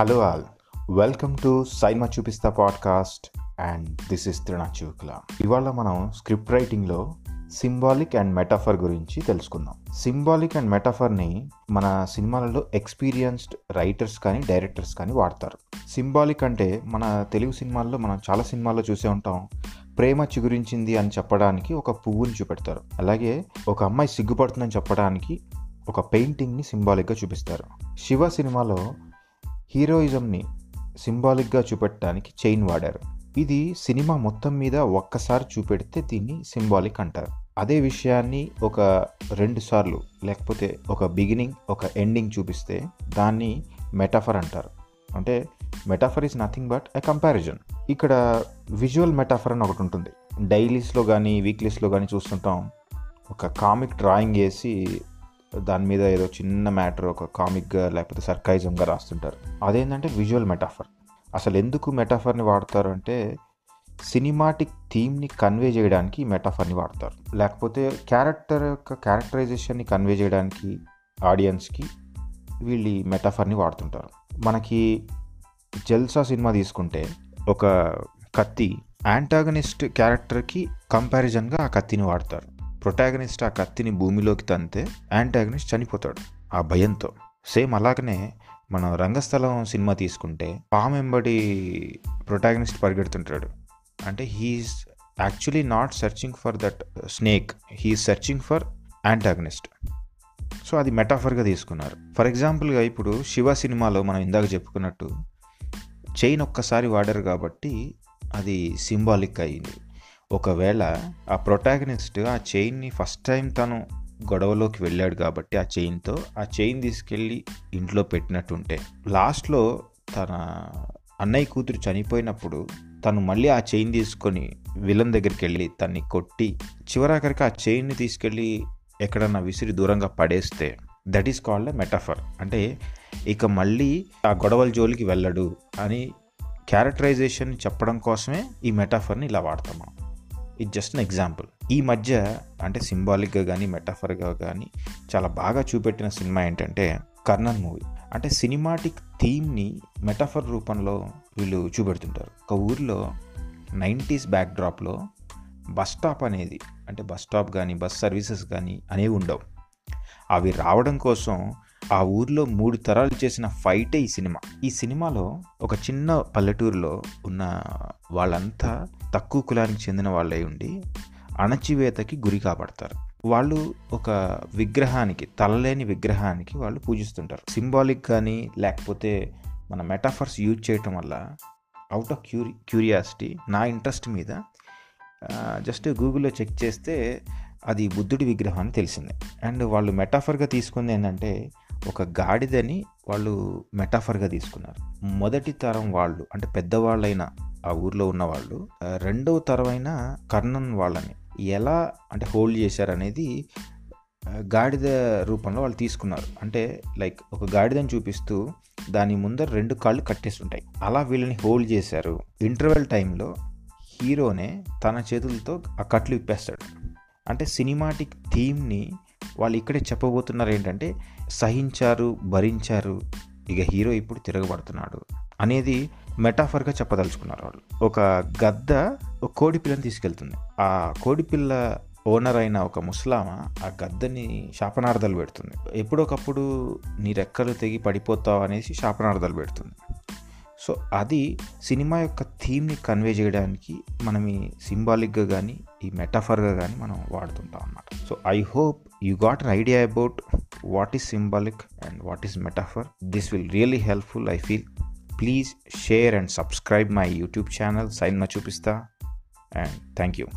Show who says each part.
Speaker 1: Hello all. Welcome to Sainma Chupista podcast and this is త్రినాచూక్ల ఇవాళ మనం script రైటింగ్లో symbolic and metaphor గురించి తెలుసుకుందాం. సింబాలిక్ అండ్ మెటాఫర్ని మన సినిమాలలో ఎక్స్పీరియన్స్డ్ రైటర్స్ కానీ డైరెక్టర్స్ కానీ వాడతారు. సింబాలిక్ అంటే మన తెలుగు సినిమాల్లో మనం చాలా సినిమాల్లో చూసే ఉంటాం. ప్రేమ చిగురించింది అని చెప్పడానికి ఒక పువ్వుని చూపెడతారు. అలాగే ఒక అమ్మాయి సిగ్గుపడుతుందని చెప్పడానికి ఒక పెయింటింగ్ని సింబాలిక్గా చూపిస్తారు. శివ సినిమాలో హీరోయిజంని సింబాలిక్గా చూపెట్టడానికి చైన్ వాడారు. ఇది సినిమా మొత్తం మీద ఒక్కసారి చూపెడితే దీన్ని సింబాలిక్ అంటారు. అదే విషయాన్ని ఒక రెండు సార్లు లేకపోతే ఒక బిగినింగ్ ఒక ఎండింగ్ చూపిస్తే దాన్ని మెటాఫర్ అంటారు. అంటే metaphor is nothing but a comparison. ఇక్కడ విజువల్ మెటాఫర్ అని ఒకటి ఉంటుంది. డైలీస్లో కానీ వీక్లీస్లో కానీ చూస్తుంటాం. ఒక కామిక్ డ్రాయింగ్ వేసి దాని మీద ఏదో చిన్న మ్యాటర్ ఒక కామిక్గా లేకపోతే సర్కైజంగా రాస్తుంటారు. అదేంటంటే విజువల్ మెటాఫర్ అసలు ఎందుకు మెటాఫర్ని వాడతారు అంటే సినిమాటిక్ థీమ్ని కన్వే చేయడానికి ఈ మెటాఫర్ని వాడతారు. లేకపోతే క్యారెక్టర్ యొక్క క్యారెక్టరైజేషన్ని కన్వే చేయడానికి ఆడియన్స్కి వీళ్ళు ఈ మెటాఫర్ని వాడుతుంటారు. మనకి జల్సా సినిమా తీసుకుంటే ఒక కత్తి యాంటాగనిస్ట్ క్యారెక్టర్కి కంపారిజన్గా ఆ కత్తిని వాడతారు. ప్రొటాగనిస్ట్ ఆ కత్తిని భూమిలోకి తంతే యాంటాగనిస్ట్ చనిపోతాడు. ఆ భయంతో. సేమ్ అలాగనే మనం రంగస్థలం సినిమా తీసుకుంటే పామ్ ఎంబడి ప్రొటాగనిస్ట్ పరిగెడుతుంటాడు. అంటే he's actually not searching for that snake. He's searching for antagonist. So అది మెటాఫర్గా తీసుకున్నారు. ఫర్ ఎగ్జాంపుల్గా ఇప్పుడు శివ సినిమాలో మనం ఇందాక చెప్పుకున్నట్టు చైన్ ఒక్కసారి వాడారు కాబట్టి అది సింబాలిక్ అయ్యింది ఒకవేళ ఆ. ప్రొటాగనిస్ట్ ఆ చైన్ని ఫస్ట్ టైం తను గొడవలోకి వెళ్ళాడు కాబట్టి ఆ చైన్తో ఆ చైన్ తీసుకెళ్ళి ఇంట్లో పెట్టినట్టుంటే లాస్ట్లో తన అన్నయ్య కూతురు చనిపోయినప్పుడు తను మళ్ళీ ఆ చైన్ తీసుకొని విలన్ దగ్గరికి వెళ్ళి తన్ని కొట్టి చివరాఖరికి ఆ చైన్ని తీసుకెళ్ళి ఎక్కడన్నా విసిరి దూరంగా పడేస్తే that is called a metaphor అంటే ఇక మళ్ళీ ఆ గొడవల జోలికి వెళ్ళడు అని క్యారెక్టరైజేషన్ చెప్పడం కోసమే ఈ మెటాఫర్ని ఇలా వాడతాం మనం. ఇది జస్ట్ అన్ ఎగ్జాంపుల్ ఈ మధ్య అంటే సింబాలిక్గా కానీ మెటాఫర్గా కానీ చాలా బాగా చూపెట్టిన సినిమా ఏంటంటే కర్ణన్ మూవీ. అంటే సినిమాటిక్ థీమ్ని మెటాఫర్ రూపంలో వీళ్ళు చూపెడుతుంటారు. ఒక ఊర్లో నైంటీస్ బ్యాక్ డ్రాప్లో బస్ స్టాప్ అనేది అంటే బస్ స్టాప్ కానీ బస్ సర్వీసెస్ కానీ అనేవి ఉండవు. అవి రావడం కోసం ఆ ఊర్లో మూడు తరాలు చేసిన ఫైటే ఈ సినిమా. ఈ సినిమాలో ఒక చిన్న పల్లెటూరులో ఉన్న వాళ్ళంతా తక్కువ కులానికి చెందిన వాళ్ళై ఉండి అణచివేతకి గురి కాబడతారు. వాళ్ళు ఒక విగ్రహానికి తలలేని విగ్రహానికి వాళ్ళు పూజిస్తుంటారు. సింబాలిక్ కానీ లేకపోతే మన మెటాఫర్స్ యూజ్ చేయటం వల్ల అవుట్ ఆఫ్ క్యూరి క్యూరియాసిటీ నా ఇంట్రెస్ట్ మీద జస్ట్ గూగుల్లో చెక్ చేస్తే అది బుద్ధుడి విగ్రహం అని తెలిసింది. అండ్ వాళ్ళు మెటాఫర్గా తీసుకుంది ఏంటంటే ఒక గాడిదని వాళ్ళు మెటాఫర్గా తీసుకున్నారు. మొదటి తరం వాళ్ళు అంటే పెద్దవాళ్ళైన ఆ ఊర్లో ఉన్న వాళ్ళు రెండవ తరమైన కర్ణన్ వాళ్ళని ఎలా అంటే హోల్డ్ చేశారనేది గాడిద రూపంలో వాళ్ళు తీసుకున్నారు. అంటే లైక్ ఒక గాడిదని చూపిస్తూ దాని ముందర రెండు కాళ్ళు కట్టేస్తుంటాయి. అలా వీళ్ళని హోల్డ్ చేశారు. ఇంటర్వెల్ టైంలో హీరోనే తన చేతులతో ఆ కట్లు ఇప్పేస్తాడు అంటే సినిమాటిక్ థీమ్ని వాళ్ళు ఇక్కడే చెప్పబోతున్నారు ఏంటంటే సహించారు భరించారు ఇక హీరో ఇప్పుడు తిరగబడుతున్నాడు అనేది మెటాఫర్గా చెప్పదలుచుకున్నారు వాళ్ళు. ఒక గద్ద ఒక కోడి పిల్లని తీసుకెళ్తుంది. ఆ కోడి పిల్ల ఓనర్ అయిన ఒక ముస్లామ ఆ గద్దని శాపనార్థాలు పెడుతుంది. ఎప్పుడొకప్పుడు నీ రెక్కలు తెగి పడిపోతావు అనేసి శాపనార్థాలు పెడుతుంది. సో అది సినిమా యొక్క థీమ్ని కన్వే చేయడానికి మనం ఈ సింబాలిక్గా కానీ ఈ మెటాఫర్గా కానీ మనం వాడుతుంటాం అన్నమాట. So I hope you got an idea about what is symbolic and what is metaphor. This will really helpful i feel. Please share and subscribe my youtube channel sign machupista and thank you.